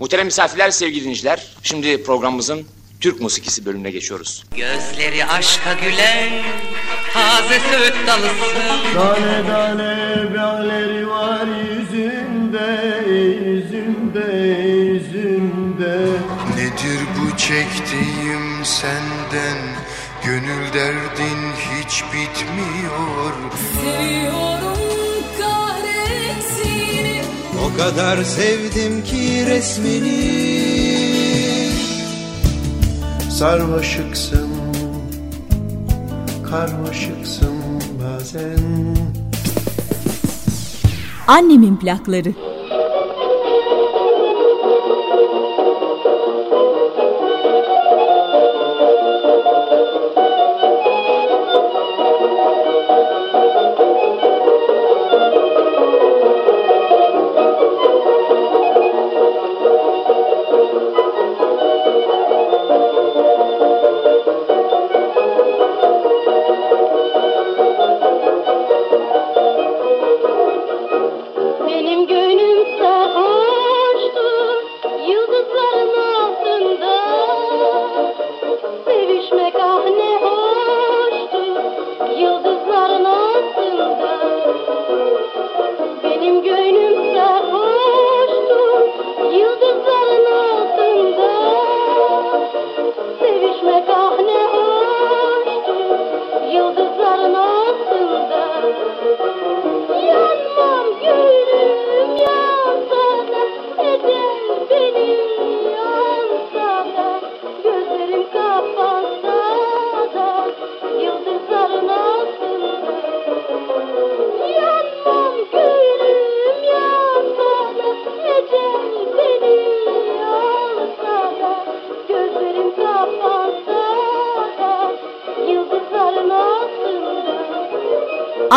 Muhterem misafirler, sevgili dinleyiciler. Şimdi programımızın Türk musikisi bölümüne geçiyoruz. Gözleri aşka gülen taze söğüt dalısın. Tane tane bağları var yüzünde, yüzünde, yüzünde. Nedir bu çektiğim senden Gönül derdin hiç bitmiyor Seviyorum O kadar sevdim ki resmini Sarmaşıksın, karmaşıksın bazen. Annemin plakları.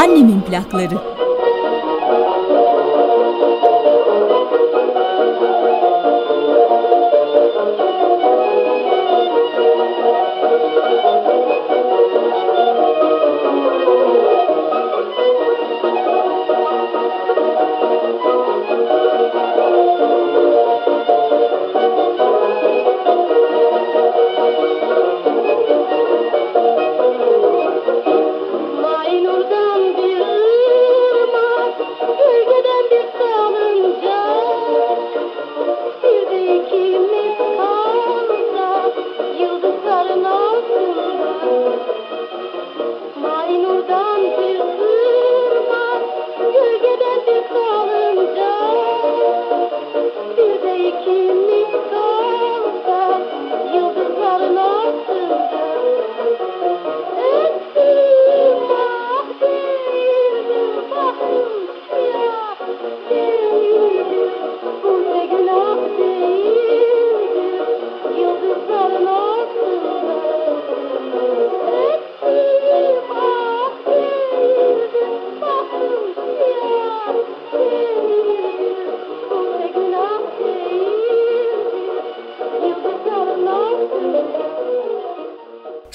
Annemin plakları.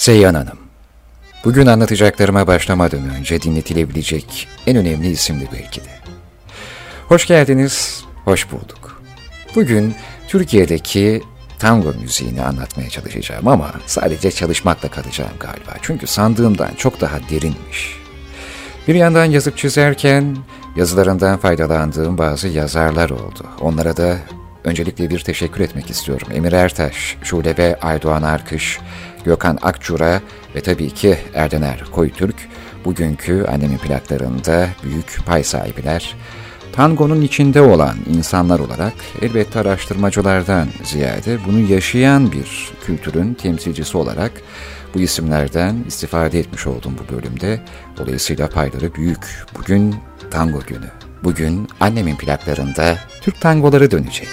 Seyyan Hanım. Bugün anlatacaklarıma başlamadan önce dinletilebilecek en önemli isimdi belki de. Hoş geldiniz, hoş bulduk. Bugün Türkiye'deki tango müziğini anlatmaya çalışacağım ama sadece çalışmakla kalacağım galiba. Çünkü sandığımdan çok daha derinmiş. Bir yandan yazıp çizerken yazılarından faydalandığım bazı yazarlar oldu. Onlara da öncelikle bir teşekkür etmek istiyorum. Emir Ertaş, Şule ve Aydoğan Arkış, Gökhan Akçura ve tabii ki Erdener Koytürk bugünkü annemin plaklarında büyük pay sahibiler. Tangonun içinde olan insanlar olarak elbette araştırmacılardan ziyade bunu yaşayan bir kültürün temsilcisi olarak bu isimlerden istifade etmiş oldum bu bölümde. Dolayısıyla payları büyük. Bugün tango günü. Bugün annemin plaklarında Türk tangoları dönecek.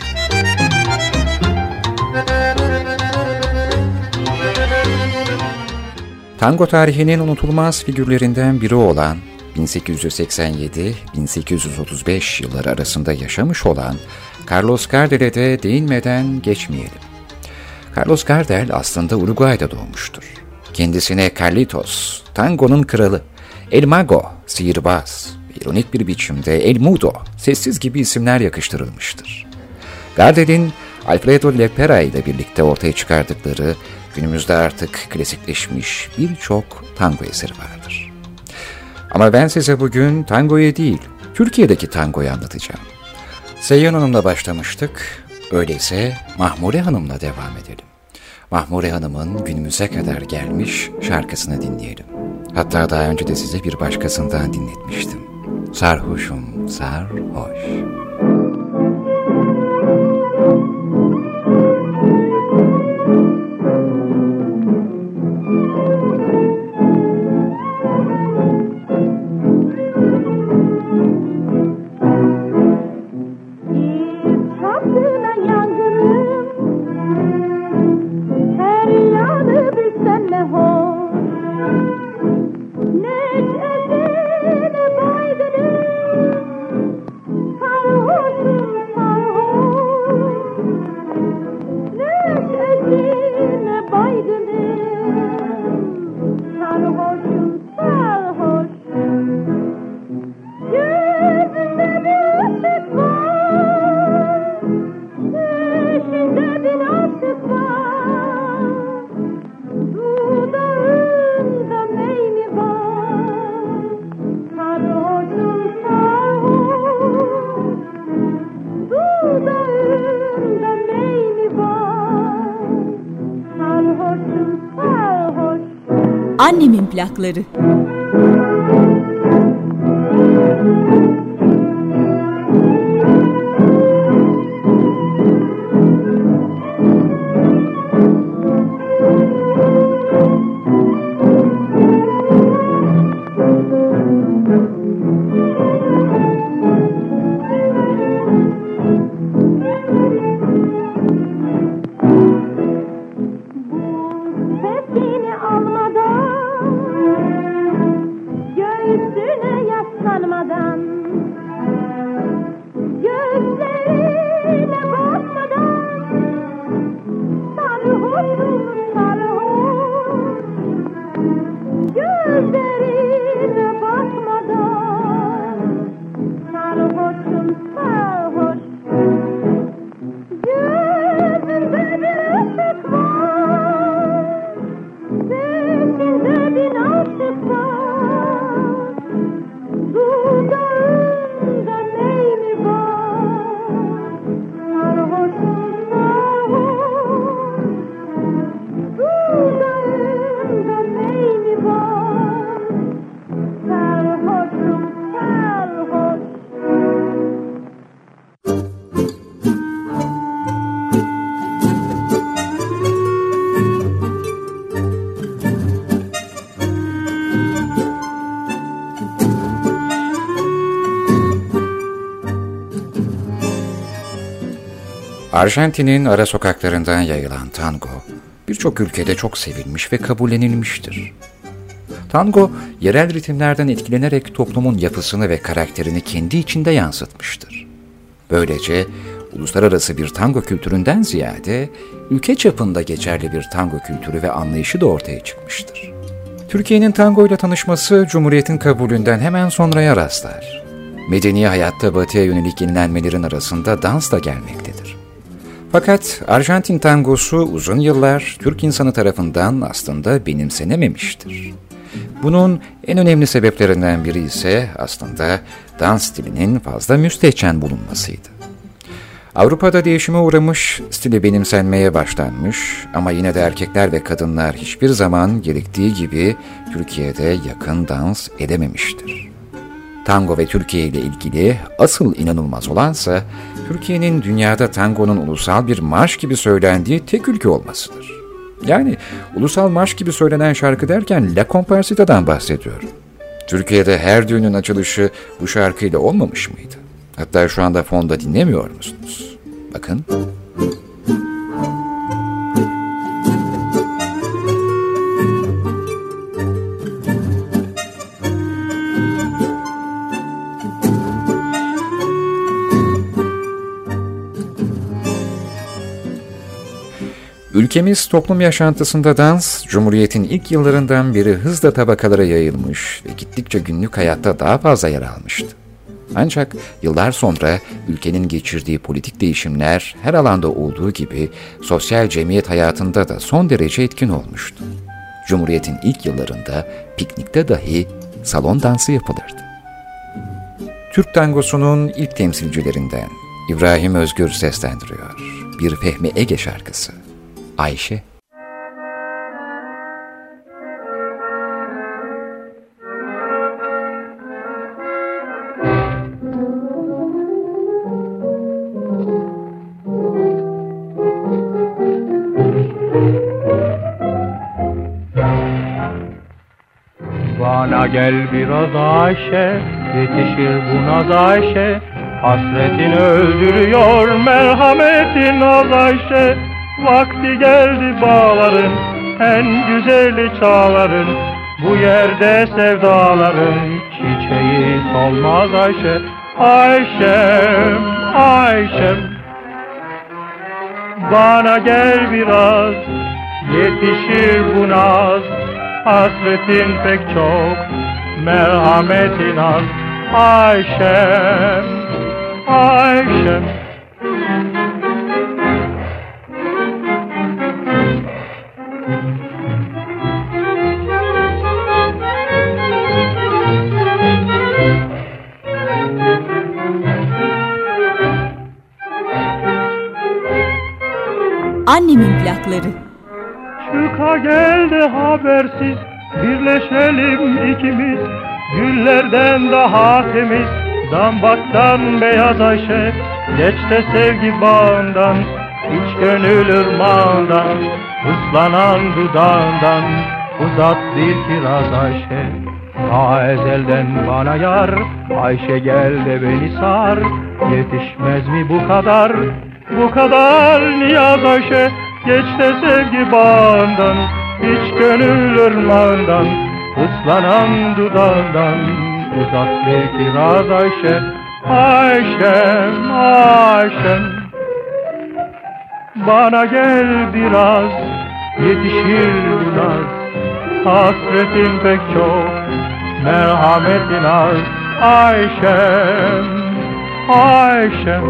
Tango tarihinin unutulmaz figürlerinden biri olan 1887-1835 yılları arasında yaşamış olan Carlos Gardel'e de değinmeden geçmeyelim. Carlos Gardel aslında Uruguay'da doğmuştur. Kendisine Carlitos, tangonun kralı, El Mago, sihirbaz, ironik bir biçimde El Mudo, sessiz gibi isimler yakıştırılmıştır. Gardel'in Alfredo Lepera ile birlikte ortaya çıkardıkları günümüzde artık klasikleşmiş birçok tango eseri vardır. Ama ben size bugün tangoyu değil, Türkiye'deki tangoyu anlatacağım. Seyyan Hanım'la başlamıştık, öyleyse Mahmure Hanım'la devam edelim. Mahmure Hanım'ın günümüze kadar gelmiş şarkısını dinleyelim. Hatta daha önce de size bir başkasından dinletmiştim. Sarhoşum, sarhoş. Annemin Arjantin'in ara sokaklarından yayılan tango, birçok ülkede çok sevilmiş ve kabullenilmiştir. Tango, yerel ritimlerden etkilenerek toplumun yapısını ve karakterini kendi içinde yansıtmıştır. Böylece uluslararası bir tango kültüründen ziyade ülke çapında geçerli bir tango kültürü ve anlayışı da ortaya çıkmıştır. Türkiye'nin tango ile tanışması Cumhuriyet'in kabulünden hemen sonraya rastlar. Medeni hayatta batıya yönelik yenilenmelerin arasında dans da gelmektedir. Fakat Arjantin tangosu uzun yıllar Türk insanı tarafından aslında benimsenememiştir. Bunun en önemli sebeplerinden biri ise aslında dans stilinin fazla müstehcen bulunmasıydı. Avrupa'da değişime uğramış, stili benimsenmeye başlanmış ama yine de erkekler ve kadınlar hiçbir zaman gerektiği gibi Türkiye'de yakın dans edememiştir. Tango ve Türkiye ile ilgili asıl inanılmaz olansa Türkiye'nin dünyada tangonun ulusal bir marş gibi söylendiği tek ülke olmasıdır. Yani ulusal marş gibi söylenen şarkı derken La Comparsita'dan bahsediyorum. Türkiye'de her düğünün açılışı bu şarkıyla olmamış mıydı? Hatta şu anda fonda dinlemiyor musunuz? Bakın. Ülkemiz toplum yaşantısında dans, Cumhuriyet'in ilk yıllarından beri hızla tabakalara yayılmış ve gittikçe günlük hayatta daha fazla yer almıştı. Ancak yıllar sonra ülkenin geçirdiği politik değişimler her alanda olduğu gibi sosyal cemiyet hayatında da son derece etkin olmuştu. Cumhuriyet'in ilk yıllarında piknikte dahi salon dansı yapılırdı. Türk tangosunun ilk temsilcilerinden İbrahim Özgür seslendiriyor. Bir Fehmi Ege şarkısı. Ayşe. Bana gel biraz Ayşe, yetişir bu naz Ayşe. Hasretin öldürüyor, merhametin az Ayşe. Vakti geldi bağların, en güzeli çağların. Bu yerde sevdaların çiçeği solmaz Ayşe. Ayşem, Ayşem. Bana gel biraz, yetişir bu naz. Hasretin pek çok, merhametin az. Ayşem, Ayşem. Annemin plakları. Çıka geldi habersiz, birleşelim ikimiz. Güllerden daha temiz, dambaktan beyaz Ayşe. Geç de sevgi bağından, iç gönül ırmağından. Islanan dudağından, uzat bir kiraz Ayşe. Ta ezelden bana yar, Ayşe gel de beni sar. Yetişmez mi bu kadar, bu kadar niyaz Ayşe. Geç de sevgi bağından, iç gönül ırmağından, ıslanan dudağından, uzat bir kiraz Ayşe, Ayşem, Ayşem. Bana gel biraz, yetişir biraz, hasretin pek çok, merhametin az, Ayşem, Ayşem.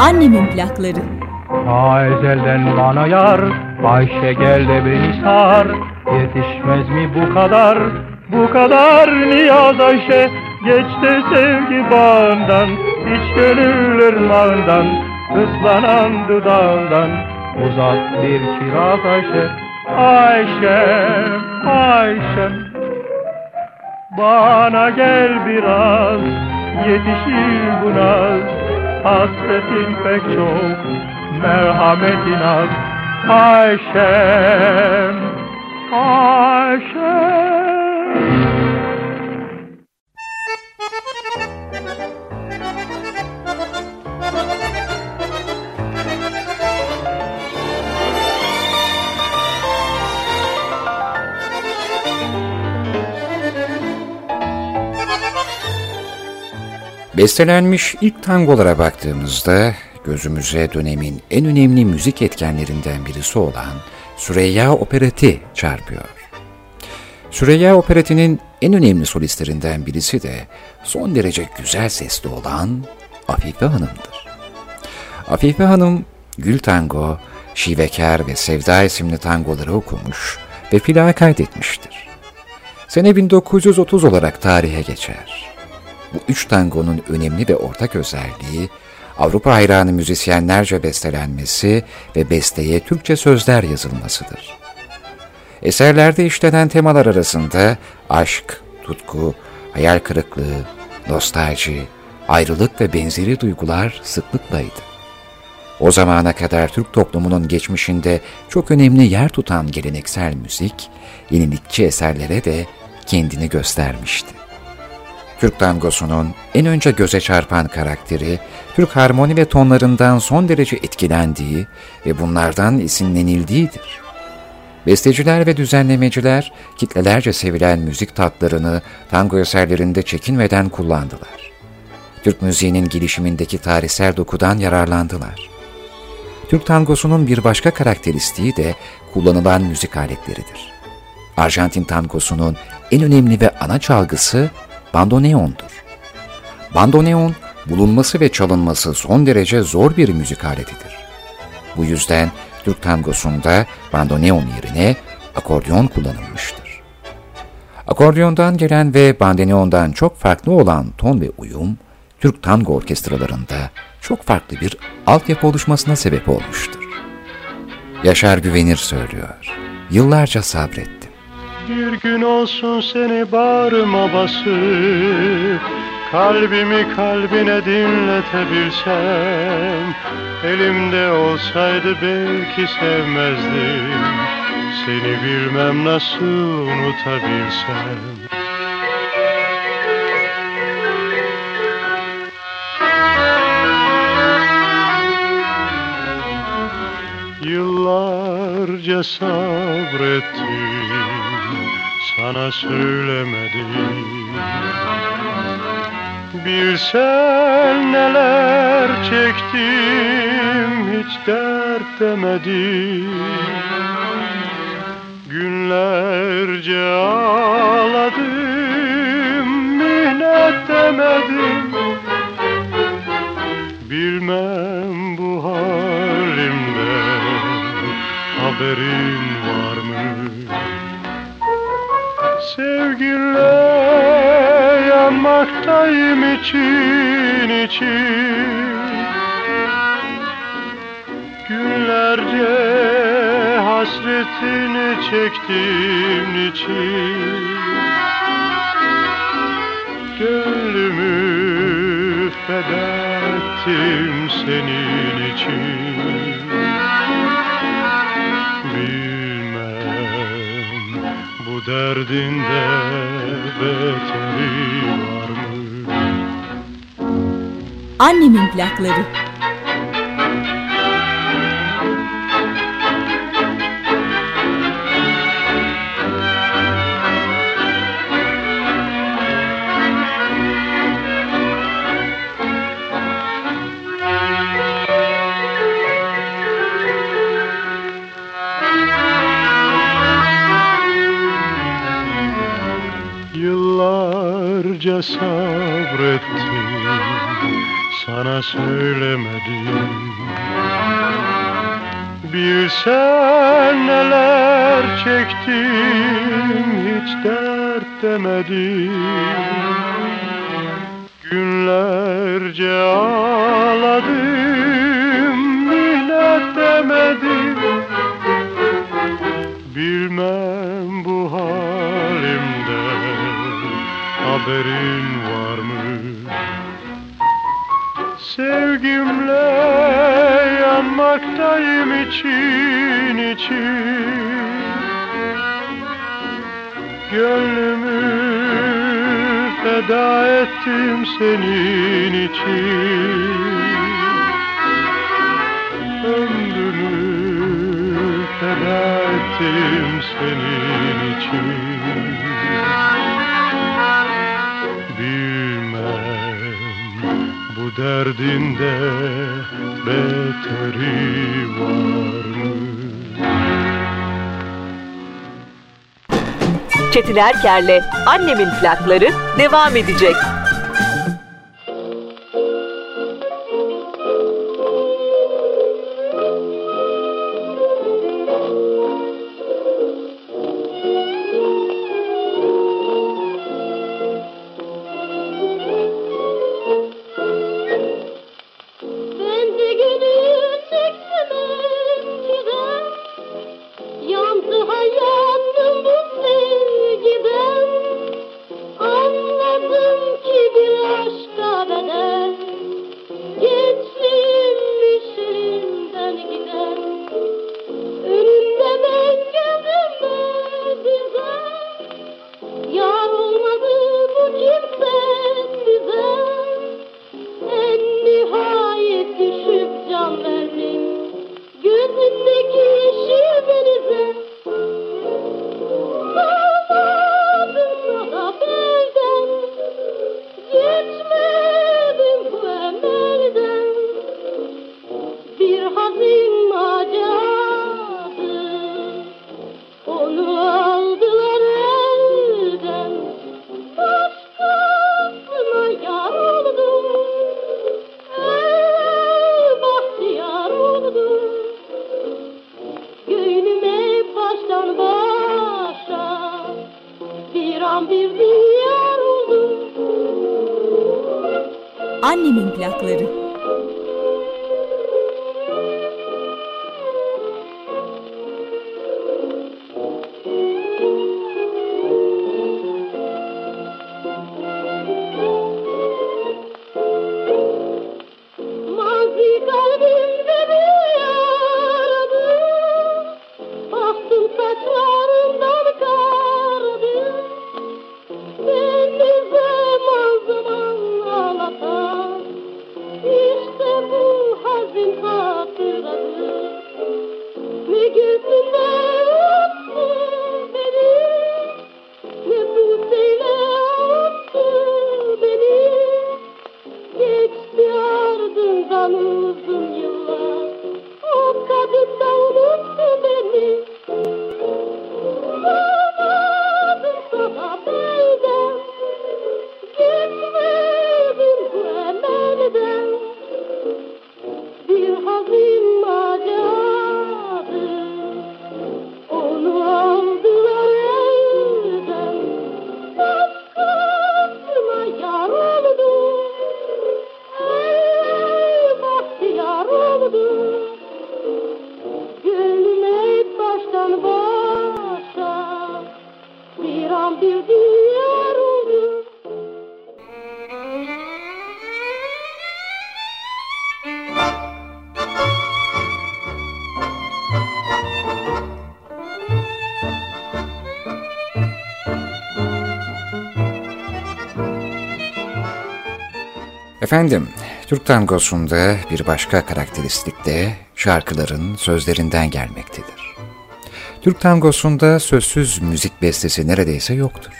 Annemin plakları. Ta ezelden bana yar, Ayşe gel de beni sar. Yetişmez mi bu kadar, bu kadar niyaz Ayşe. Geç de sevgi bağından, iç gönül ırmağından, ıslanan dudağından, uzat bir kiraz Ayşe. Ayşem, Ayşem. Bana gel biraz, yetişir bu naz. Hasretin pek çok, merhametin az. Ayşem, Ayşem. Bestelenmiş ilk tangolara baktığımızda gözümüze dönemin en önemli müzik etkenlerinden birisi olan Süreyya Opereti çarpıyor. Süreyya Opereti'nin en önemli solistlerinden birisi de son derece güzel sesli olan Afife Hanım'dır. Afife Hanım, Gül Tango, Şivekar ve Sevda isimli tangoları okumuş ve plağa kaydetmiştir. Sene 1930 olarak tarihe geçer. Bu üç tangonun önemli ve ortak özelliği, Avrupa hayranı müzisyenlerce bestelenmesi ve besteye Türkçe sözler yazılmasıdır. Eserlerde işlenen temalar arasında aşk, tutku, hayal kırıklığı, nostalji, ayrılık ve benzeri duygular sıklıklaydı. O zamana kadar Türk toplumunun geçmişinde çok önemli yer tutan geleneksel müzik, yenilikçi eserlere de kendini göstermişti. Türk tangosunun en önce göze çarpan karakteri, Türk harmoni ve tonlarından son derece etkilendiği ve bunlardan esinlenildiğidir. Besteciler ve düzenlemeciler kitlelerce sevilen müzik tatlarını tango eserlerinde çekinmeden kullandılar. Türk müziğinin gelişimindeki tarihsel dokudan yararlandılar. Türk tangosunun bir başka karakteristiği de kullanılan müzik aletleridir. Arjantin tangosunun en önemli ve ana çalgısı bandoneondur. Bandoneon, bulunması ve çalınması son derece zor bir müzik aletidir. Bu yüzden Türk tangosunda bandoneon yerine akordeon kullanılmıştır. Akordeondan gelen ve bandoneondan çok farklı olan ton ve uyum, Türk tango orkestralarında çok farklı bir altyapı oluşmasına sebep olmuştur. Yaşar Güvenir söylüyor. Yıllarca sabrettim. Bir gün olsun seni bağrıma basıp Kalbimi kalbine dinletebilsem Elimde olsaydı belki sevmezdim. Seni bilmem nasıl unutabilsem. Yıllarca sabrettim Sana söylemedim Bilsen neler çektim hiç dert demedim Günlerce ağladım minnet demedim Bilmem bu halimden haberin var mı? Sevginle yanmaktayım için için. Günlerce hasretini çektim için Gönlümü feda ettim senin için. Bilmem bu derdinde beteri var? Annemin plakları. Yıllarca sabrettim Sana söylemedim. Bilsen neler çektim Hiç dert demedim. Günlerce ağladım Minnet demedim. Bilmem bu halimden haberin var mı? Sevgimle yanmaktayım için için. Gönlümü feda ettim senin için. Ömrümü feda ettim senin için bu derdinde beteri var mı? Çetin Erker'le Annemin plakları devam edecek. Efendim, Türk tangosunda bir başka karakteristik de şarkıların sözlerinden gelmektedir. Türk tangosunda sözsüz müzik bestesi neredeyse yoktur.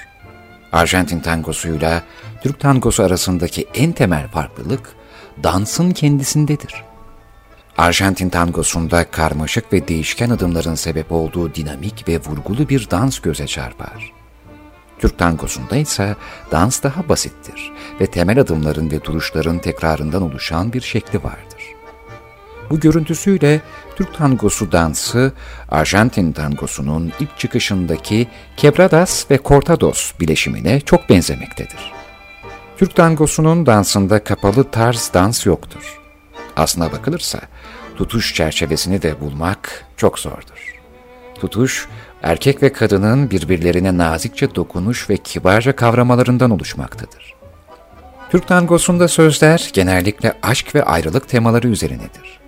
Arjantin tangosuyla Türk tangosu arasındaki en temel farklılık dansın kendisindedir. Arjantin tangosunda karmaşık ve değişken adımların sebep olduğu dinamik ve vurgulu bir dans göze çarpar. Türk tangosunda ise dans daha basittir ve temel adımların ve duruşların tekrarından oluşan bir şekli vardır. Bu görüntüsüyle Türk tangosu dansı, Arjantin tangosunun ilk çıkışındaki quebradas ve cortados bileşimine çok benzemektedir. Türk tangosunun dansında kapalı tarz dans yoktur. Aslına bakılırsa tutuş çerçevesini de bulmak çok zordur. Tutuş, erkek ve kadının birbirlerine nazikçe dokunuş ve kibarca kavramalarından oluşmaktadır. Türk tangosunda sözler genellikle aşk ve ayrılık temaları üzerinedir.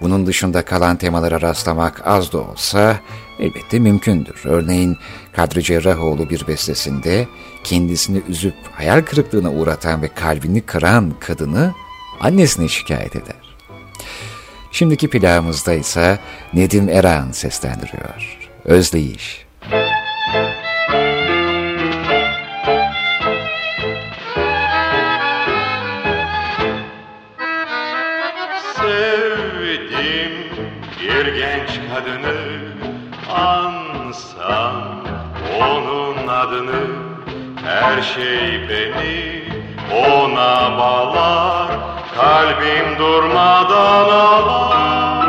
Bunun dışında kalan temalara rastlamak az da olsa elbette mümkündür. Örneğin Kadri Cerrahoğlu bir bestesinde kendisini üzüp hayal kırıklığına uğratan ve kalbini kıran kadını annesine şikayet eder. Şimdiki plağımızda ise Nedim Erağan seslendiriyor. Özleyiş. Sevdim bir genç kadını Ansam onun adını Her şey beni ona bağlar Kalbim durmadan ağlar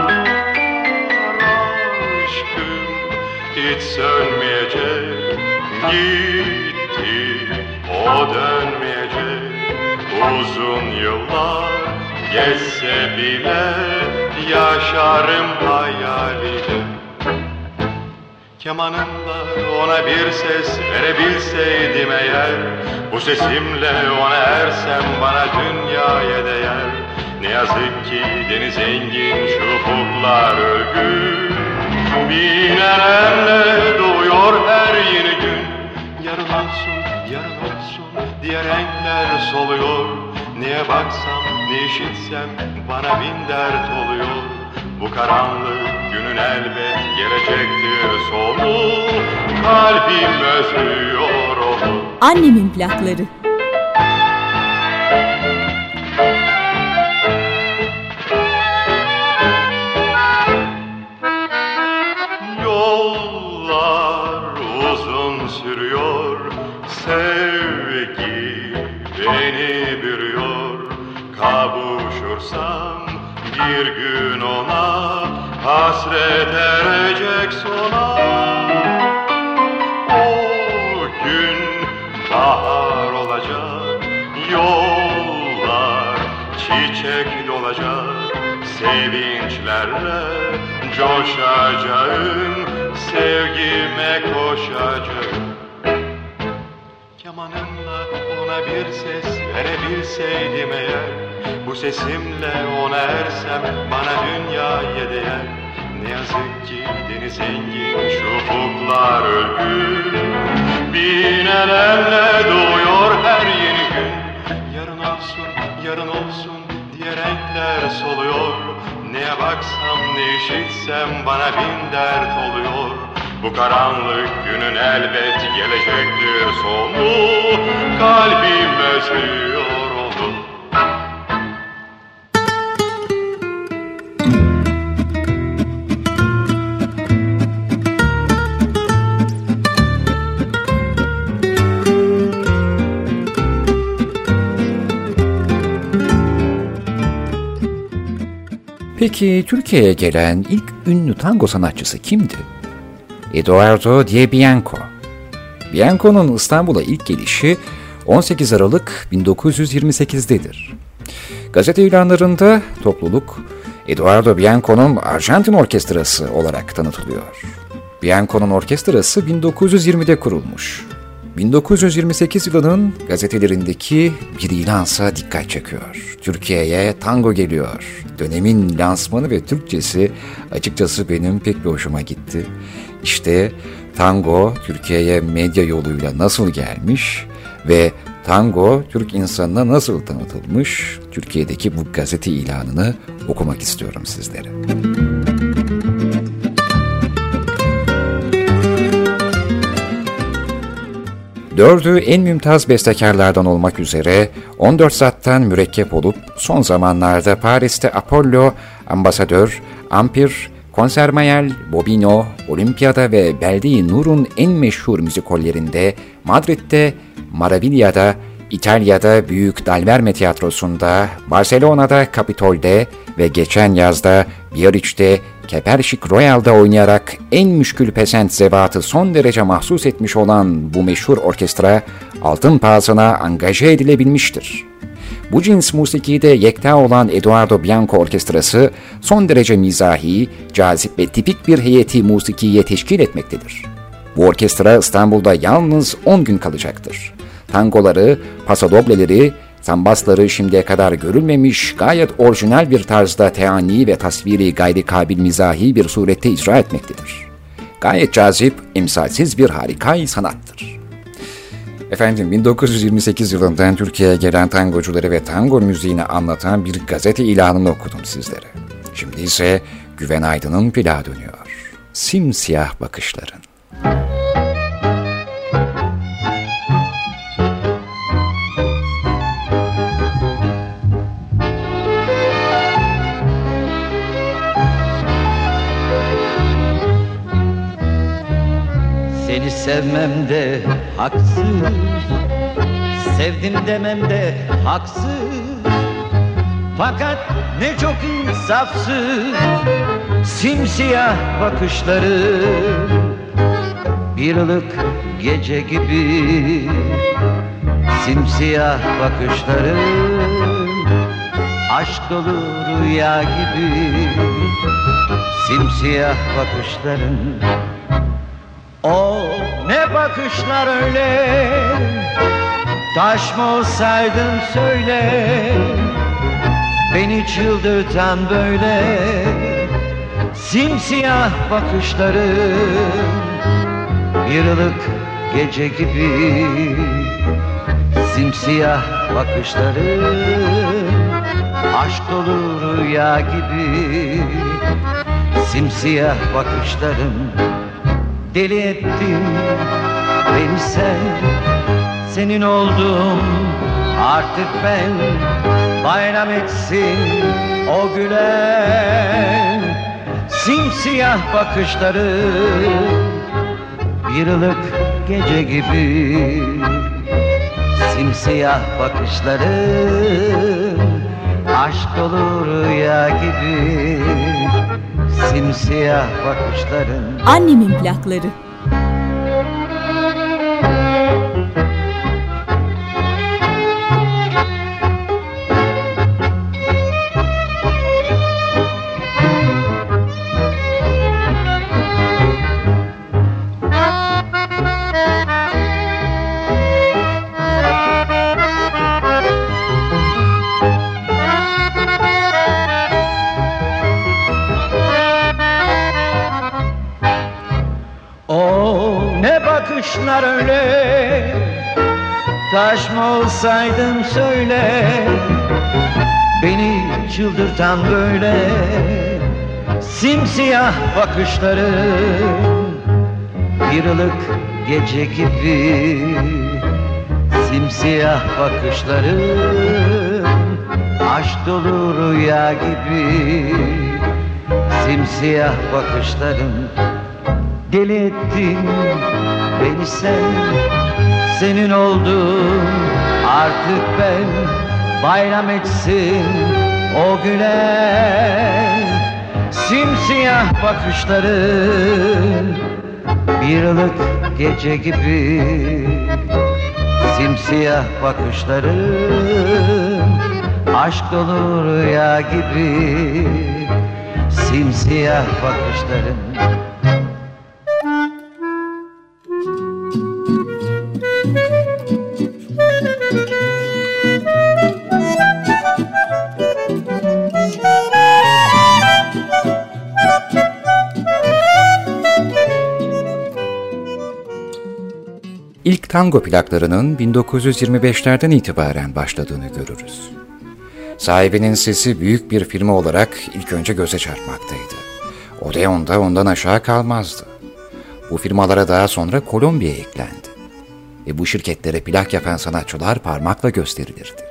hiç sönmeyecek. Gitti o dönmeyecek. Uzun yıllar geçse bile Yaşarım hayaliyle Kemanımla ona bir ses verebilseydim eğer Bu sesimle ona ersem bana dünyaya değer. Ne yazık ki deniz engin şu ufuklar ölgün Bin elemle doğuyor her yeni gün. Yarın olsun, yarın olsun diye renkler soluyor. Niye baksam, ne işitsem bana bin dert oluyor. Bu karanlık günün elbet gelecektir sonu Kalbim özlüyor onu. Annemin plakları. Beni bürüyor Kavuşursam bir gün ona Hasret erecek sona O gün bahar olacak Yollar çiçek dolacak Sevinçlerle coşacağım Sevgime koşacağım Kemanımla ona bir ses verebilseydim eğer Bu sesimle ona ersem bana dünyaya değer Ne yazık ki deniz engin şu ufuklar ölgün Bin elemle doğuyor her yeni gün. Yarın olsun, yarın olsun diye renkler soluyor. Neye baksam ne işitsem bana bin dert oluyor Bu karanlık günün elbet gelecektir sonu Kalbim özlüyor onu Peki Türkiye'ye gelen ilk ünlü tango sanatçısı kimdi? Eduardo Di Bianco. Bianco'nun İstanbul'a ilk gelişi 18 Aralık 1928'dedir. Gazete ilanlarında topluluk Eduardo Bianco'nun Arjantin Orkestrası olarak tanıtılıyor. Bianco'nun orkestrası 1920'de kurulmuş. 1928 yılının gazetelerindeki bir ilansa dikkat çekiyor. Türkiye'ye tango geliyor. Dönemin lansmanı ve Türkçesi açıkçası benim pek bir hoşuma gitti. İşte tango Türkiye'ye medya yoluyla nasıl gelmiş ve tango Türk insanına nasıl tanıtılmış Türkiye'deki bu gazete ilanını okumak istiyorum sizlere. Dördü en mümtaz bestekarlardan olmak üzere 14 zattan mürekkep olup son zamanlarda Paris'te Apollo, Ambasadör, Ampir, Konsermayel, Bobino, Olimpiyada ve Belde-i Nur'un en meşhur müzikollerinde, Madrid'de, Maraviglia'da, İtalya'da Büyük Dalverme Tiyatrosu'nda, Barcelona'da Capitol'de ve geçen yazda Biarritz'te Keperşik Royal'da oynayarak en müşkül pesent zebatı son derece mahsus etmiş olan bu meşhur orkestra altın pahasına angaje edilebilmiştir. Bu cins musikide yekta olan Eduardo Bianco Orkestrası son derece mizahi, cazip ve tipik bir heyeti musikiye teşkil etmektedir. Bu orkestra İstanbul'da yalnız 10 gün kalacaktır. Tangoları, pasadobleleri, Sambasları şimdiye kadar görülmemiş, gayet orijinal bir tarzda teani ve tasviri gayri kabil mizahi bir surette icra etmektedir. Gayet cazip, emsalsiz bir harikay sanattır. Efendim 1928 yılından Türkiye'ye gelen tangocuları ve tango müziğini anlatan bir gazete ilanını okudum sizlere. Şimdi ise Güven Aydın'ın plağı dönüyor. Simsiyah bakışların. Seni sevmem de haksız. Sevdim demem de haksız. Fakat ne çok insafsız. Simsiyah bakışları. Bir ılık gece gibi. Simsiyah bakışları. Aşk dolu rüya gibi. Simsiyah bakışların o ne bakışlar öyle? Taş mı olsaydın söyle. Beni çıldırtan böyle. Simsiyah bakışları. Bir ılık gece gibi. Simsiyah bakışları. Aşk dolu rüya gibi. Simsiyah bakışların Deli ettin. Beni sen Senin oldum artık ben Bayram etsin o gülen Simsiyah bakışları Bir ılık gece gibi. Simsiyah bakışları Aşk dolu rüya gibi simsiyah bakışların Annemin plakları söyle. Beni çıldırtan böyle Simsiyah bakışları Bir ılık gece gibi Simsiyah bakışları Aşk dolu rüya gibi Simsiyah bakışların Deli ettin beni sen Senin oldum artık ben Bayram etsin o gülen Simsiyah bakışların Bir ılık gece gibi. Simsiyah bakışların Aşk dolu rüya gibi. Simsiyah bakışların İlk tango plaklarının 1925'lerden itibaren başladığını görürüz. Sahibinin sesi büyük bir firma olarak ilk önce göze çarpmaktaydı. Odeon da ondan aşağı kalmazdı. Bu firmalara daha sonra Kolombiya eklendi. Ve bu şirketlere plak yapan sanatçılar parmakla gösterilirdi.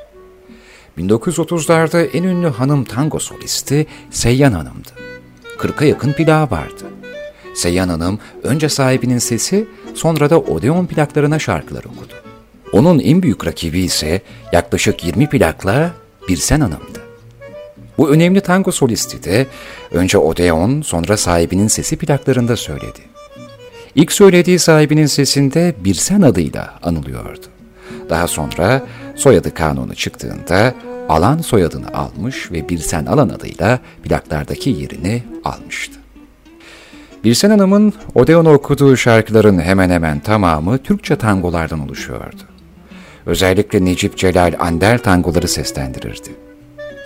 1930'larda en ünlü hanım tango solisti Seyyan Hanım'dı. 40'a yakın plağı vardı. Seyyan Hanım önce sahibinin sesi sonra da Odeon plaklarına şarkılar okudu. Onun en büyük rakibi ise yaklaşık 20 plakla Birsen Hanım'dı. Bu önemli tango solisti de önce Odeon sonra sahibinin sesi plaklarında söyledi. İlk söylediği sahibinin sesinde Birsen adıyla anılıyordu. Daha sonra soyadı kanunu çıktığında Alan soyadını almış ve Birsen Alan adıyla plaklardaki yerini almıştı. Birsen Hanım'ın Odeon'a okuduğu şarkıların hemen hemen tamamı Türkçe tangolardan oluşuyordu. Özellikle Necip Celal Ander tangoları seslendirirdi.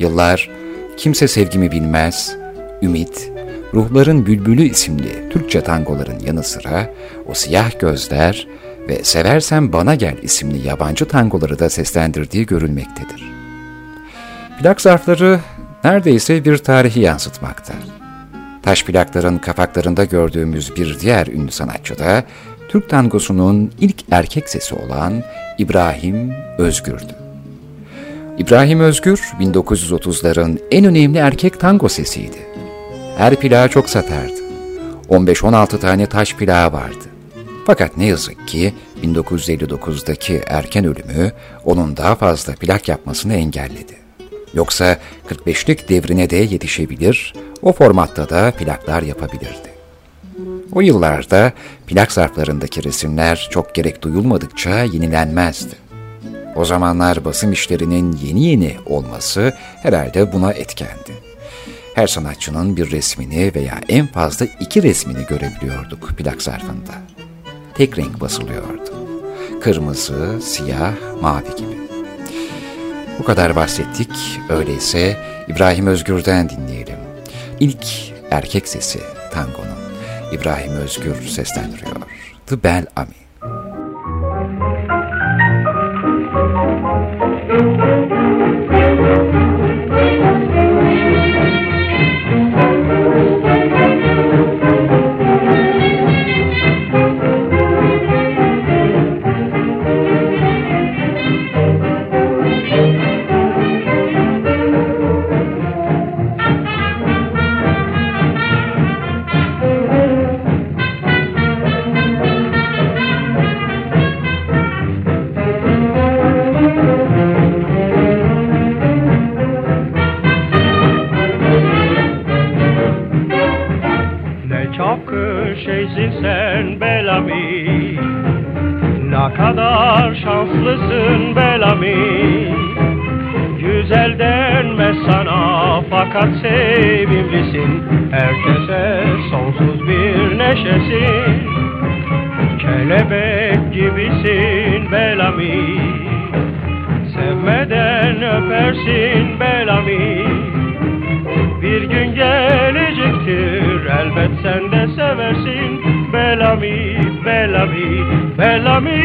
Yıllar Kimse Sevgimi Bilmez, Ümit, Ruhların Bülbülü isimli Türkçe tangoların yanı sıra O Siyah Gözler ve Seversen Bana Gel isimli yabancı tangoları da seslendirdiği görülmektedir. Plak zarfları neredeyse bir tarihi yansıtmakta. Taş plakların kapaklarında gördüğümüz bir diğer ünlü sanatçı da Türk tangosunun ilk erkek sesi olan İbrahim Özgür'dü. İbrahim Özgür 1930'ların en önemli erkek tango sesiydi. Her plağı çok satardı. 15-16 tane taş plağı vardı. Fakat ne yazık ki 1959'daki erken ölümü onun daha fazla plak yapmasını engelledi. Yoksa 45'lik devrine de yetişebilir, o formatta da plaklar yapabilirdi. O yıllarda plak zarflarındaki resimler çok gerek duyulmadıkça yenilenmezdi. O zamanlar basım işlerinin yeni yeni olması herhalde buna etkendi. Her sanatçının bir resmini veya en fazla iki resmini görebiliyorduk plak zarfında. Tek renk basılıyordu. Kırmızı, siyah, mavi gibi. Bu kadar bahsettik, öyleyse İbrahim Özgür'den dinleyelim. İlk erkek sesi tangonun İbrahim Özgür seslendiriyor. The Bel Ami. Belami Ne kadar şanslısın Belami Güzel denmez sana fakat sevimlisin. Herkese sonsuz bir neşesin Kelebek gibisin Belami Sevmeden öpersin Belami Bir gün gelecektir elbet sen de seversin Belami Bellamy, Bellamy.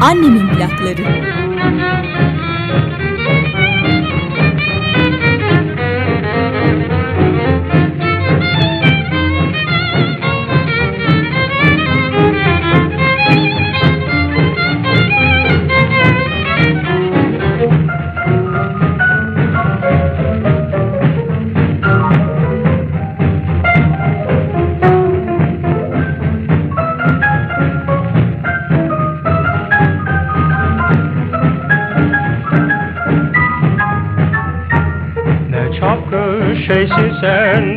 Annemin plakları.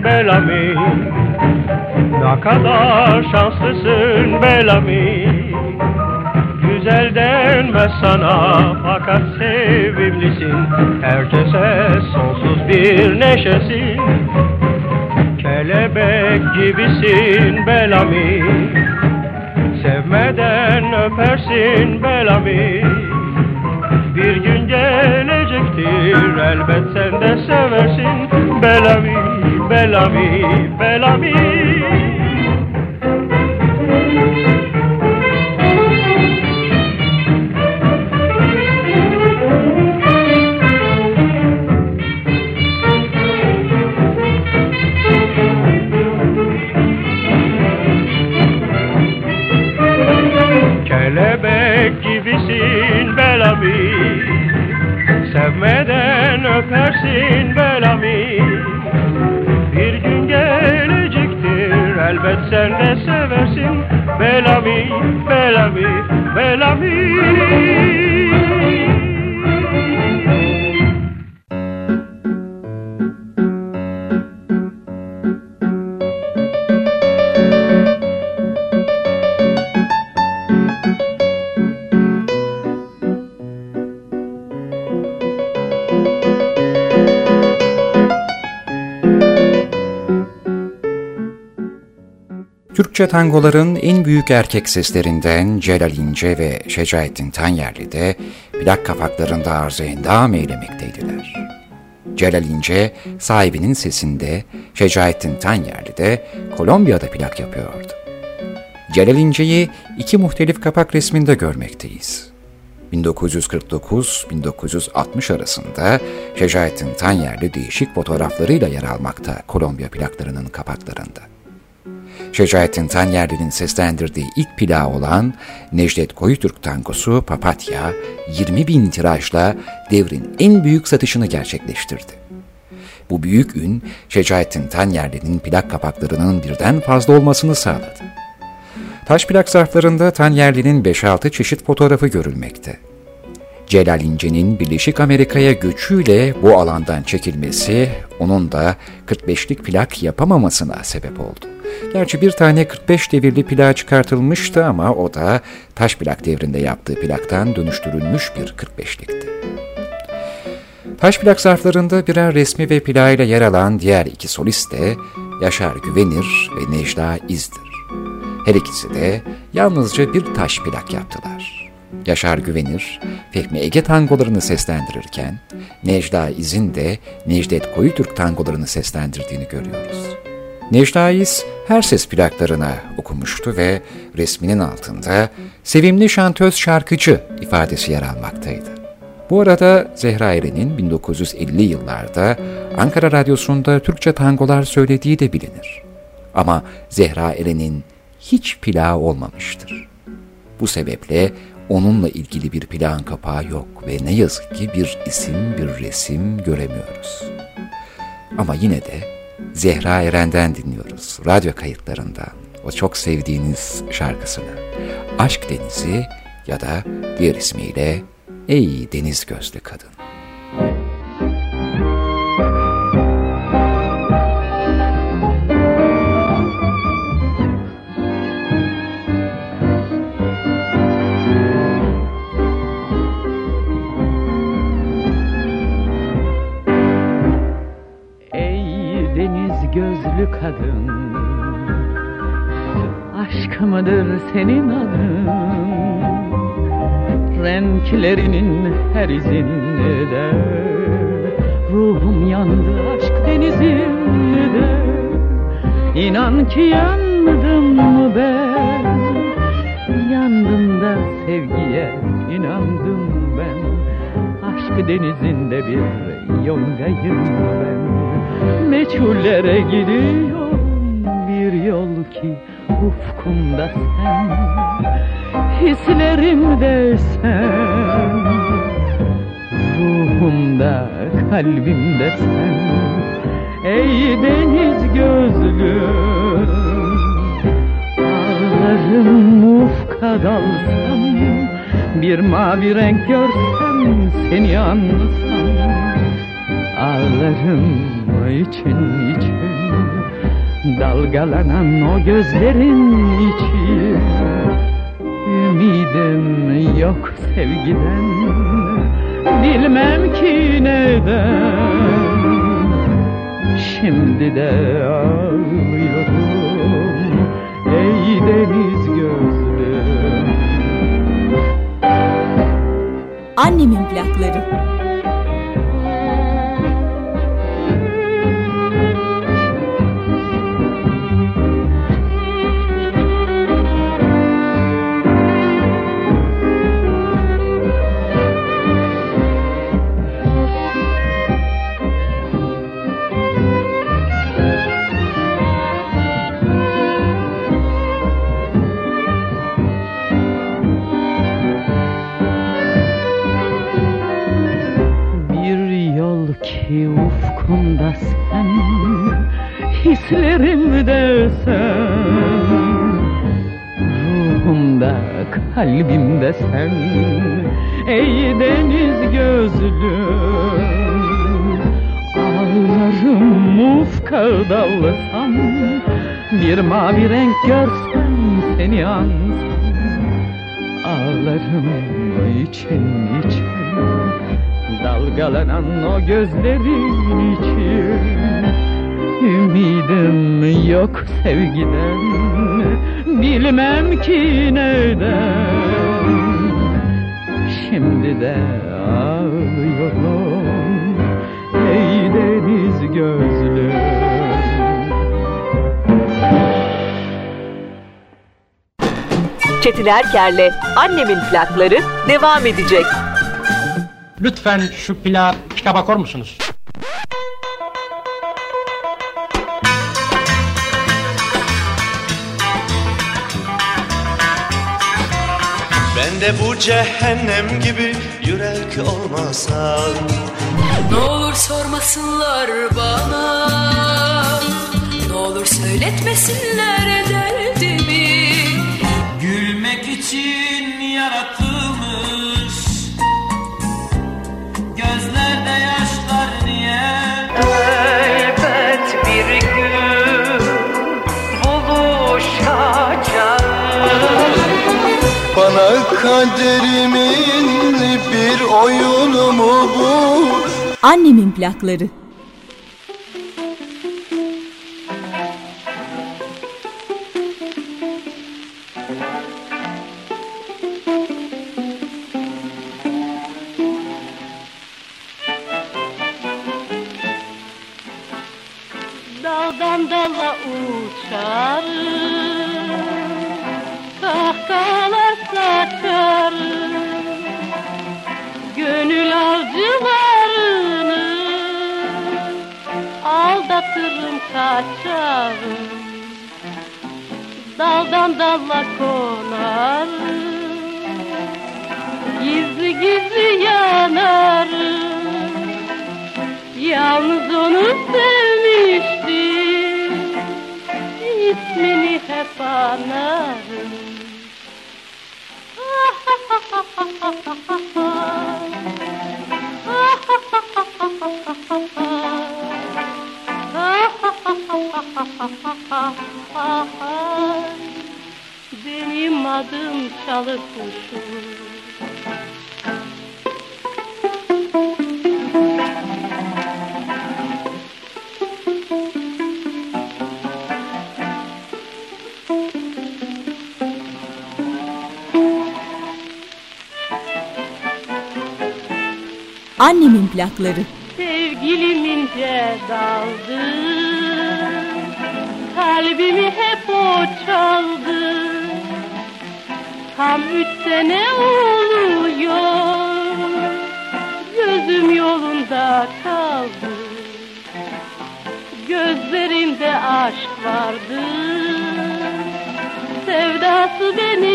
Bellamy. Ne kadar şanslısın Bellamy. Güzel denmez sana fakat sevimlisin. Herkese sonsuz bir neşesin Kelebek gibisin Bellamy. Sevmeden öpersin Bellamy. Bir gün gelecektir elbet sen de seversin Bellamy, Bellamy, Bellamy Türkçe tangoların en büyük erkek seslerinden Celal İnce ve Şecaettin Tanyerli de plak kapaklarında arzu endam eylemekteydiler. Celal İnce sahibinin sesinde, Şecaettin Tanyerli de Kolombiya'da plak yapıyordu. Celal İnce'yi iki muhtelif kapak resminde görmekteyiz. 1949-1960 arasında Şecaettin Tanyerli değişik fotoğraflarıyla yer almakta Kolombiya plaklarının kapaklarında. Şecaettin Tanyerli'nin seslendirdiği ilk plağı olan Necdet Koyutürk tangosu Papatya 20 bin tirajla devrin en büyük satışını gerçekleştirdi. Bu büyük ün Şecaettin Tanyerli'nin plak kapaklarının birden fazla olmasını sağladı. Taş plak zarflarında Tanyerli'nin 5-6 çeşit fotoğrafı görülmekte. Celal İnce'nin Birleşik Amerika'ya göçüyle bu alandan çekilmesi onun da 45'lik plak yapamamasına sebep oldu. Gerçi bir tane 45 devirli plak çıkartılmıştı ama o da taş plak devrinde yaptığı plaktan dönüştürülmüş bir 45'likti. Taş plak zarflarında birer resmi ve plağıyla yer alan diğer iki solist de Yaşar Güvenir ve Necla İz'dir. Her ikisi de yalnızca bir taş plak yaptılar. Yaşar Güvenir, Fehmi Ege tangolarını seslendirirken, Necla İz'in de Necdet Koyutürk tangolarını seslendirdiğini görüyoruz. Necla İz her ses plaklarına okumuştu ve resminin altında sevimli şantöz şarkıcı ifadesi yer almaktaydı. Bu arada Zehra Eren'in 1950'li yıllarda Ankara Radyosu'nda Türkçe tangolar söylediği de bilinir. Ama Zehra Eren'in hiç plağı olmamıştır. Bu sebeple onunla ilgili bir plan kapağı yok ve ne yazık ki bir isim, bir resim göremiyoruz. Ama yine de Zehra Eren'den dinliyoruz radyo kayıtlarından o çok sevdiğiniz şarkısını. Aşk Denizi ya da diğer ismiyle Ey Deniz Gözlü Kadın. Gözlü kadın. Aşk mıdır senin adın. Renklerinin her izinde Ruhum yandı aşk denizinde. İnan ki yandım ben? Ufkunda sevgiye inandım ben. Aşk denizinde bir yongayım ben Meçhullere gidiyorum bir yol ki ufkumda sen Hislerimde sen Ruhumda kalbimde sen. Ey deniz gözlüm Ağlarım ufka dalsam Bir mavi renk görsem seni anlasam Ağlarım için için Dalgalanan o gözlerin içi Ümidim yok sevgiden Bilmem ki neden. Şimdi de ağlıyorum Ey deniz gözlüm. Annemin plakları. Hislerimde sen. Ruhumda kalbimde sen. Ey deniz gözlüm. Ağlarım ufka dalsam Bir mavi renk görsem seni ansam Ağlarım için için. Dalgalanan o gözlerin için Ümidim yok sevgiden Bilmem ki neden Şimdi de ağlıyorum Ey deniz gözlüm Çetin Erker'le Annemin plakları devam edecek. Lütfen şu plağa pika bakar musunuz? De bu cehennem gibi yürek olmasam Ne olur sormasınlar bana Ne olur söyletmesinler derdimi Bana kaderimin bir oyunu mu bu? Annemin plakları. Benim adım çalı kuşu Annemin plakları. Sevgilim ince daldı Kalbimi hep o çaldı. Tam üç sene oluyor. Gözüm yolunda kaldı. Gözlerinde aşk vardı. Sevdası beni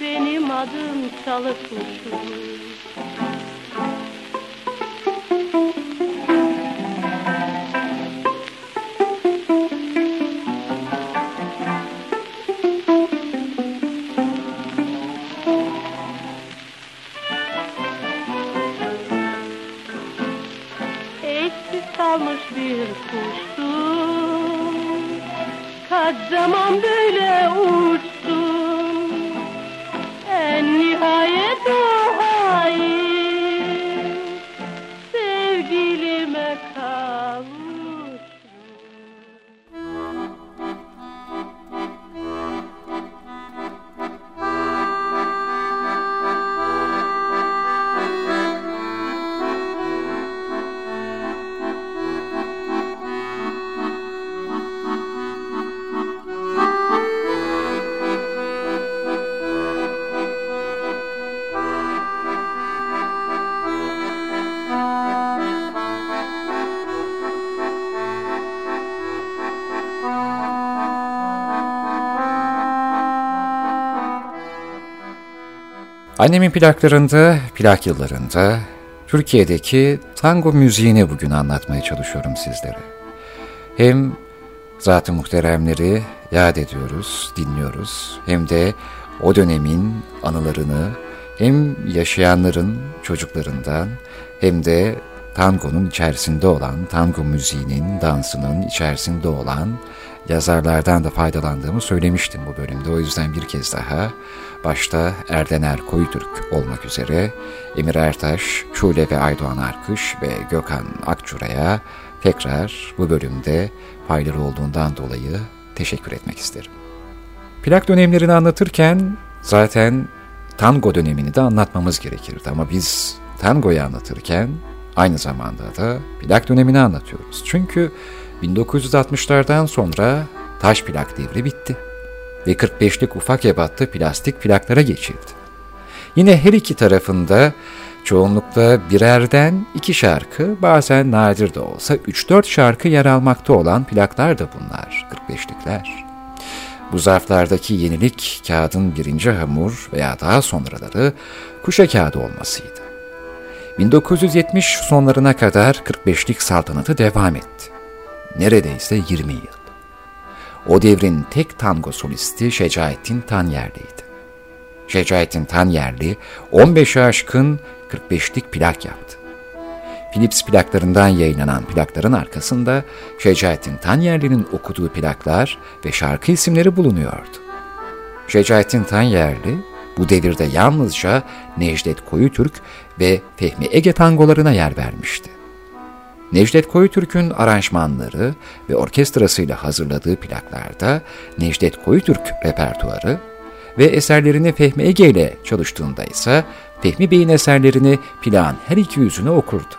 Benim adım çalı Annemin plaklarında, plak yıllarında Türkiye'deki tango müziğini bugün anlatmaya çalışıyorum sizlere. Hem zat-ı muhteremleri yad ediyoruz, dinliyoruz. Hem de o dönemin anılarını hem yaşayanların çocuklarından hem de tangonun içerisinde olan, tango müziğinin, dansının içerisinde olan yazarlardan da faydalandığımı söylemiştim bu bölümde. O yüzden bir kez daha başta Erdener Koyutürk olmak üzere Emir Ertaş, Şule ve Aydoğan Arkış ve Gökhan Akçura'ya tekrar bu bölümde payları olduğundan dolayı teşekkür etmek isterim. Plak dönemlerini anlatırken zaten tango dönemini de anlatmamız gerekirdi ama biz tangoyu anlatırken aynı zamanda da plak dönemini anlatıyoruz. Çünkü 1960'lardan sonra taş plak devri bitti ve 45'lik ufak ebatlı plastik plaklara geçildi. Yine her iki tarafında çoğunlukla birerden iki şarkı, bazen nadir de olsa 3-4 şarkı yer almakta olan plaklar da bunlar, 45'likler. Bu zarflardaki yenilik kağıdın birinci hamur veya daha sonraları kuşa kağıdı olmasıydı. 1970 sonlarına kadar 45'lik saltanatı devam etti. Neredeyse 20 yıl. O devrin tek tango solisti Şecaettin Tanyerli'ydi. Şecaettin Tanyerli 15'e aşkın 45'lik plak yaptı. Philips plaklarından yayınlanan plakların arkasında Şecaettin Tanyerli'nin okuduğu plaklar ve şarkı isimleri bulunuyordu. Şecaettin Tanyerli bu devirde yalnızca Necdet Koyutürk ve Fehmi Ege tangolarına yer vermişti. Necdet Koyutürk'ün aranjmanları ve orkestrasıyla hazırladığı plaklarda Necdet Koyutürk repertuarı ve eserlerini Fehmi Ege ile çalıştığında ise Fehmi Bey'in eserlerini plağın her iki yüzüne okurdu.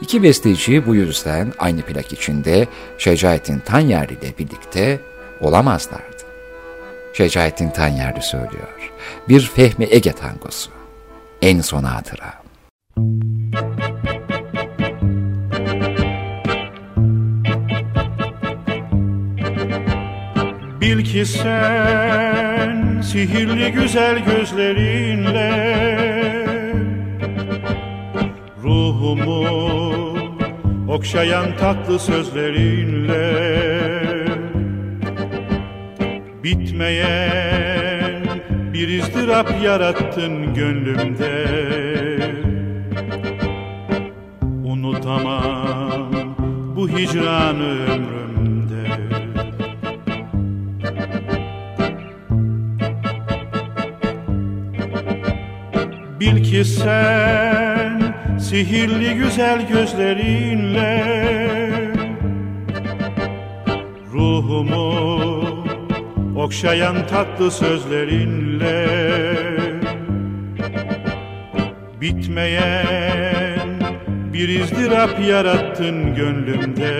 İki besteci bu yüzden aynı plak içinde Şecaettin Tanyerli ile birlikte olamazlardı. Şecaettin Tanyerli söylüyor. Bir Fehmi Ege tangosu. En son hatıra. Bil ki sen sihirli güzel gözlerinle. Ruhumu okşayan tatlı sözlerinle. Bitmeyen bir izdırap yarattın gönlümde. Unutamam bu hicran ömrümde Bil ki sen Sihirli güzel gözlerinle Ruhumu okşayan tatlı sözlerinle Bitmeyen bir izdırap yarattın gönlümde.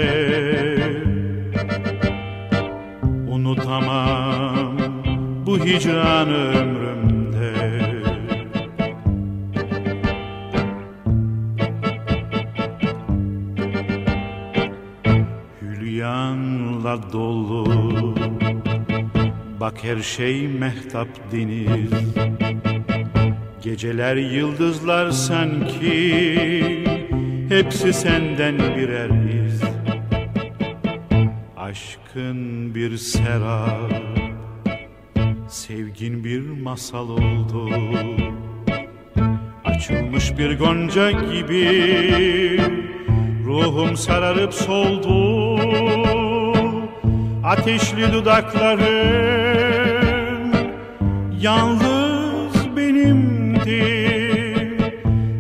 Unutamam bu hicran ömrümde her şey mehtap deniz Geceler yıldızlar sanki Hepsi senden birer iz. Aşkın bir serap Sevgin bir masal oldu. Açılmış bir gonca gibi Ruhum sararıp soldu. Ateşli dudakların Yalnız benimdi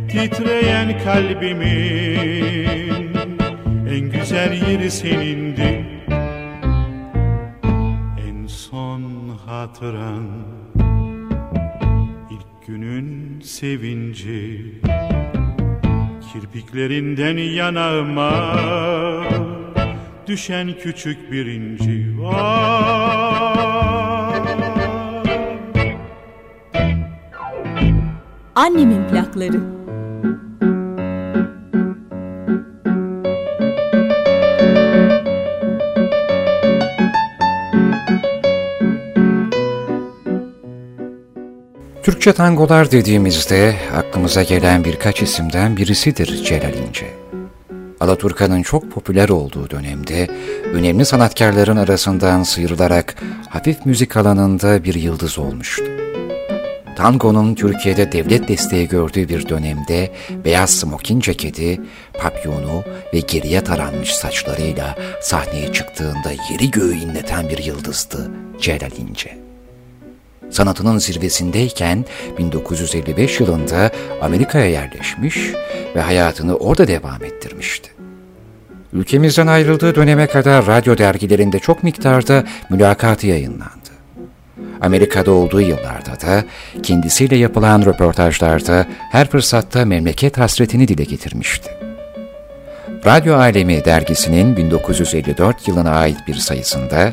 Titreyen kalbimin. En güzel yeri senindi. En son hatıran ilk günün sevinci. Kirpiklerinden yanağıma Düşen küçük bir inci Annemin plakları. Türkçe tangolar dediğimizde aklımıza gelen birkaç isimden birisidir Celal İnce. Alaturka'nın çok popüler olduğu dönemde önemli sanatkarların arasından sıyrılarak hafif müzik alanında bir yıldız olmuştu. Tango'nun Türkiye'de devlet desteği gördüğü bir dönemde beyaz smokin ceketi, papyonu ve geriye taranmış saçlarıyla sahneye çıktığında yeri göğü inleten bir yıldızdı Celal İnce. Sanatının zirvesindeyken 1955 yılında Amerika'ya yerleşmiş ve hayatını orada devam ettirmişti. Ülkemizden ayrıldığı döneme kadar radyo dergilerinde çok miktarda mülakatı yayınlandı. Amerika'da olduğu yıllarda da kendisiyle yapılan röportajlarda her fırsatta memleket hasretini dile getirmişti. Radyo Alemi dergisinin 1954 yılına ait bir sayısında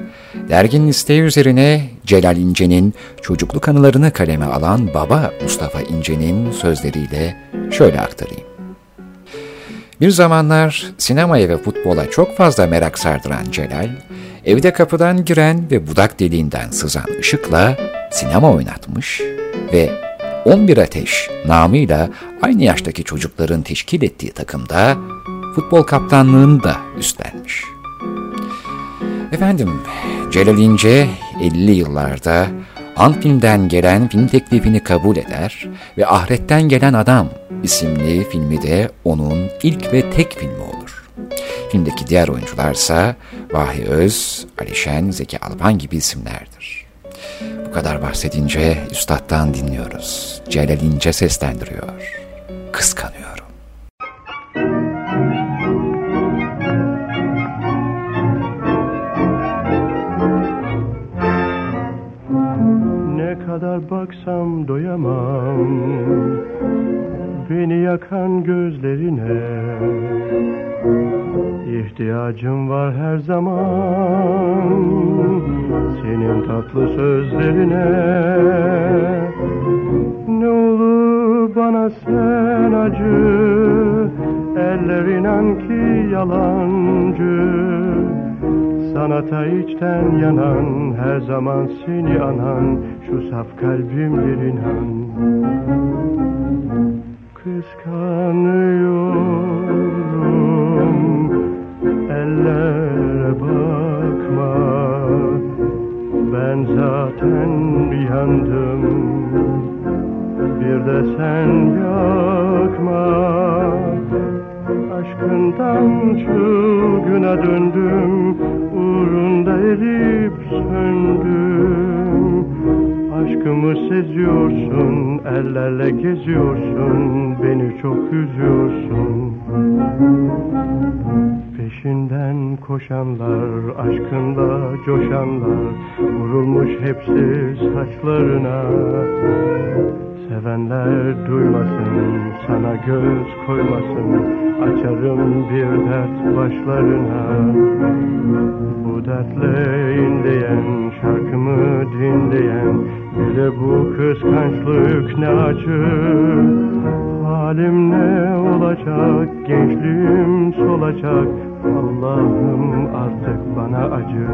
derginin isteği üzerine Celal İnce'nin çocukluk anılarını kaleme alan baba Mustafa İnce'nin sözleriyle şöyle aktarayım. Bir zamanlar sinemaya ve futbola çok fazla merak sardıran Celal, evde kapıdan giren ve budak deliğinden sızan ışıkla sinema oynatmış ve 11 Ateş namıyla aynı yaştaki çocukların teşkil ettiği takımda futbol kaptanlığını da üstlenmiş. Efendim, Celal İnce 50'li yıllarda Anfilm'den gelen film teklifini kabul eder ve Ahret'ten Gelen Adam isimli filmi de onun ilk ve tek filmi olur. Filmdeki diğer oyuncularsa Vahi Öz, Alişen, Zeki Alpan gibi isimlerdir. Bu kadar bahsedince üstattan dinliyoruz. Celal İnce seslendiriyor. Kıskanıyorum. Ne kadar baksam doyamam Beni yakan gözlerine İhtiyacım var her zaman. Senin tatlı sözlerine Ne olur bana sen acı. Eller inan ki yalancı. Sanata içten yanan Her zaman seni anan. Şu saf kalbimdir inan koşanlar Aşkınla coşanlar Vurulmuş hepsi saçlarına. Sevenler duymasın Sana göz koymasın Açarım bir dert başlarına. Bu dertle inleyen Şarkımı dinleyen Bile bu kıskançlık ne acı. Halim ne olacak Gençliğim solacak Allah'ım artık bana acı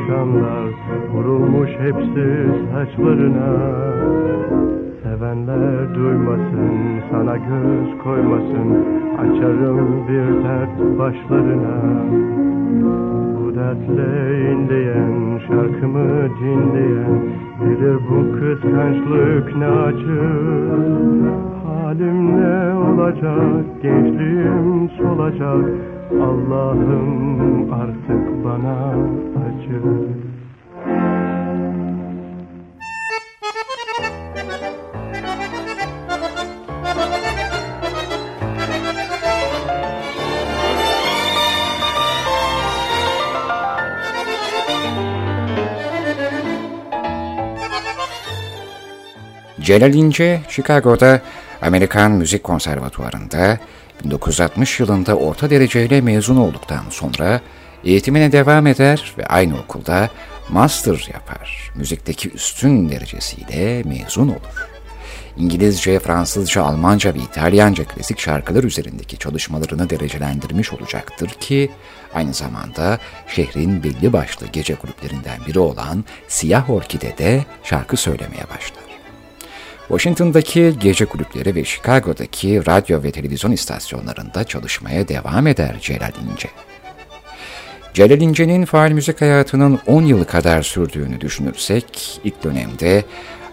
aşkınla coşanlar Vurulmuş hepsi saçlarına. Sevenler duymasın, sana göz koymasın Açarım bir dert başlarına. Bu dertle inleyen, şarkımı dinleyen Bilir bu kıskançlık ne acı? Halim ne olacak, gençliğim solacak Allah'ım artık bana acı. Celal İnce, Chicago'da Amerikan Müzik Konservatuvarı'nda 1960 yılında orta dereceyle mezun olduktan sonra eğitimine devam eder ve aynı okulda master yapar. Müzikteki üstün derecesiyle mezun olur. İngilizce, Fransızca, Almanca ve İtalyanca klasik şarkılar üzerindeki çalışmalarını derecelendirmiş olacaktır ki aynı zamanda şehrin belli başlı gece kulüplerinden biri olan Siyah Orkide'de şarkı söylemeye başlar. Washington'daki gece kulüpleri ve Chicago'daki radyo ve televizyon istasyonlarında çalışmaya devam eder Celal İnce. Celal İnce'nin faal müzik hayatının 10 yılı kadar sürdüğünü düşünürsek, ilk dönemde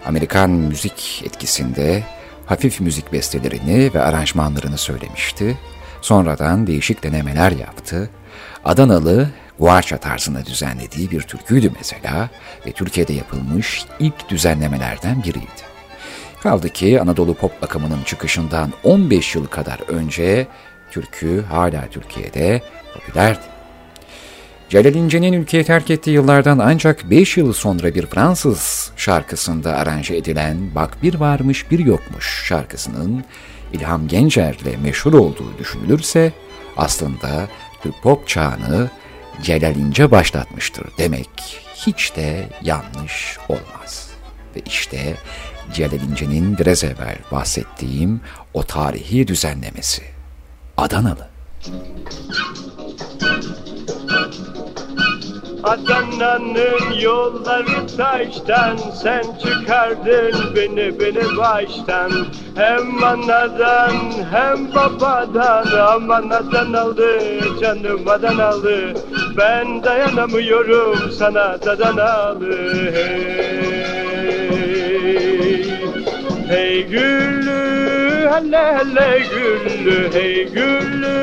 Amerikan müzik etkisinde hafif müzik bestelerini ve aranjmanlarını söylemişti. Sonradan değişik denemeler yaptı. Adanalı Guarça tarzında düzenlediği bir türküydü mesela ve Türkiye'de yapılmış ilk düzenlemelerden biriydi. Kaldı ki Anadolu pop akımının çıkışından 15 yıl kadar önce türkü hala Türkiye'de popülerdi. Celal İnce'nin ülkeyi terk ettiği yıllardan ancak 5 yıl sonra bir Fransız şarkısında aranje edilen Bak Bir Varmış Bir Yokmuş şarkısının İlham Gencer'le meşhur olduğu düşünülürse aslında Türk pop çağını Celal İnce başlatmıştır demek hiç de yanlış olmaz. Ve işte Celal İnce'nin biraz evvel bahsettiğim o tarihi düzenlemesi. Adanalı. Adana'nın yolları taştan Sen çıkardın beni beni baştan Hem anadan hem babadan Aman adan aldı canım adan aldı Ben dayanamıyorum sana dadan aldı Hey, hey güllü hele hele güllü. Hey güllü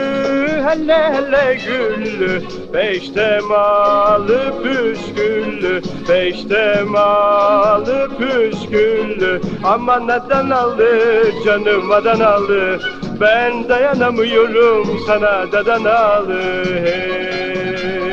hele hele güllü. Beşte malı püsküllü. Beşte malı püsküllü. Aman neden aldı canım adan aldı? Ben dayanamıyorum sana dadan aldı. Hey.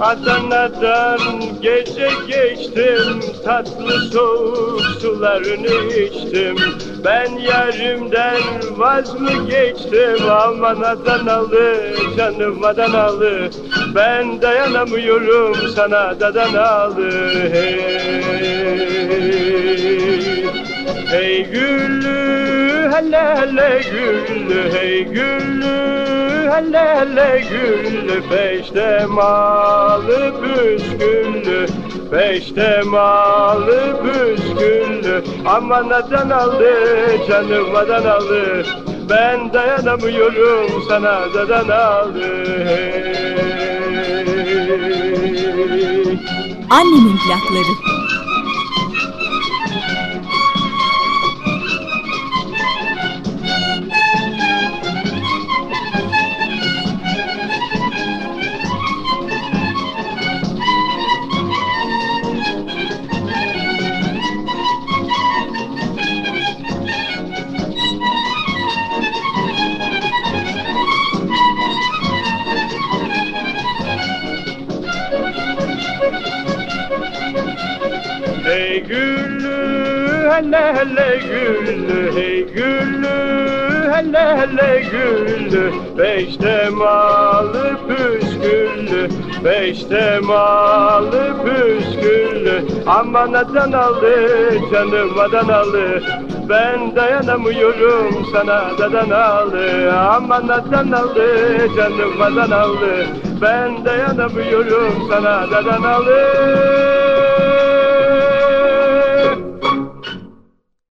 Adana'dan gece geçtim Tatlı soğuk sularını içtim. Ben yarimden vaz mı geçtim? Aman Adanalı canım Adanalı. Ben dayanamıyorum sana Adanalı Hey, hey güllü hele hele güllü. Hey güllü hele güllü Peşte malı püsküllü Peşte malı püsküllü Aman Adanalı canım Adanalı Ben dayanamıyorum sana Adanalı hey. Annemin plakları. Hele hele güllü Hey güllü. Hele hele güllü. Beşte malı püsküllü. Beşte malı püsküllü. Aman Adanalı canım Adanalı Ben dayanamıyorum sana Adanalı Aman Adanalı canım Adanalı Ben dayanamıyorum sana Adanalı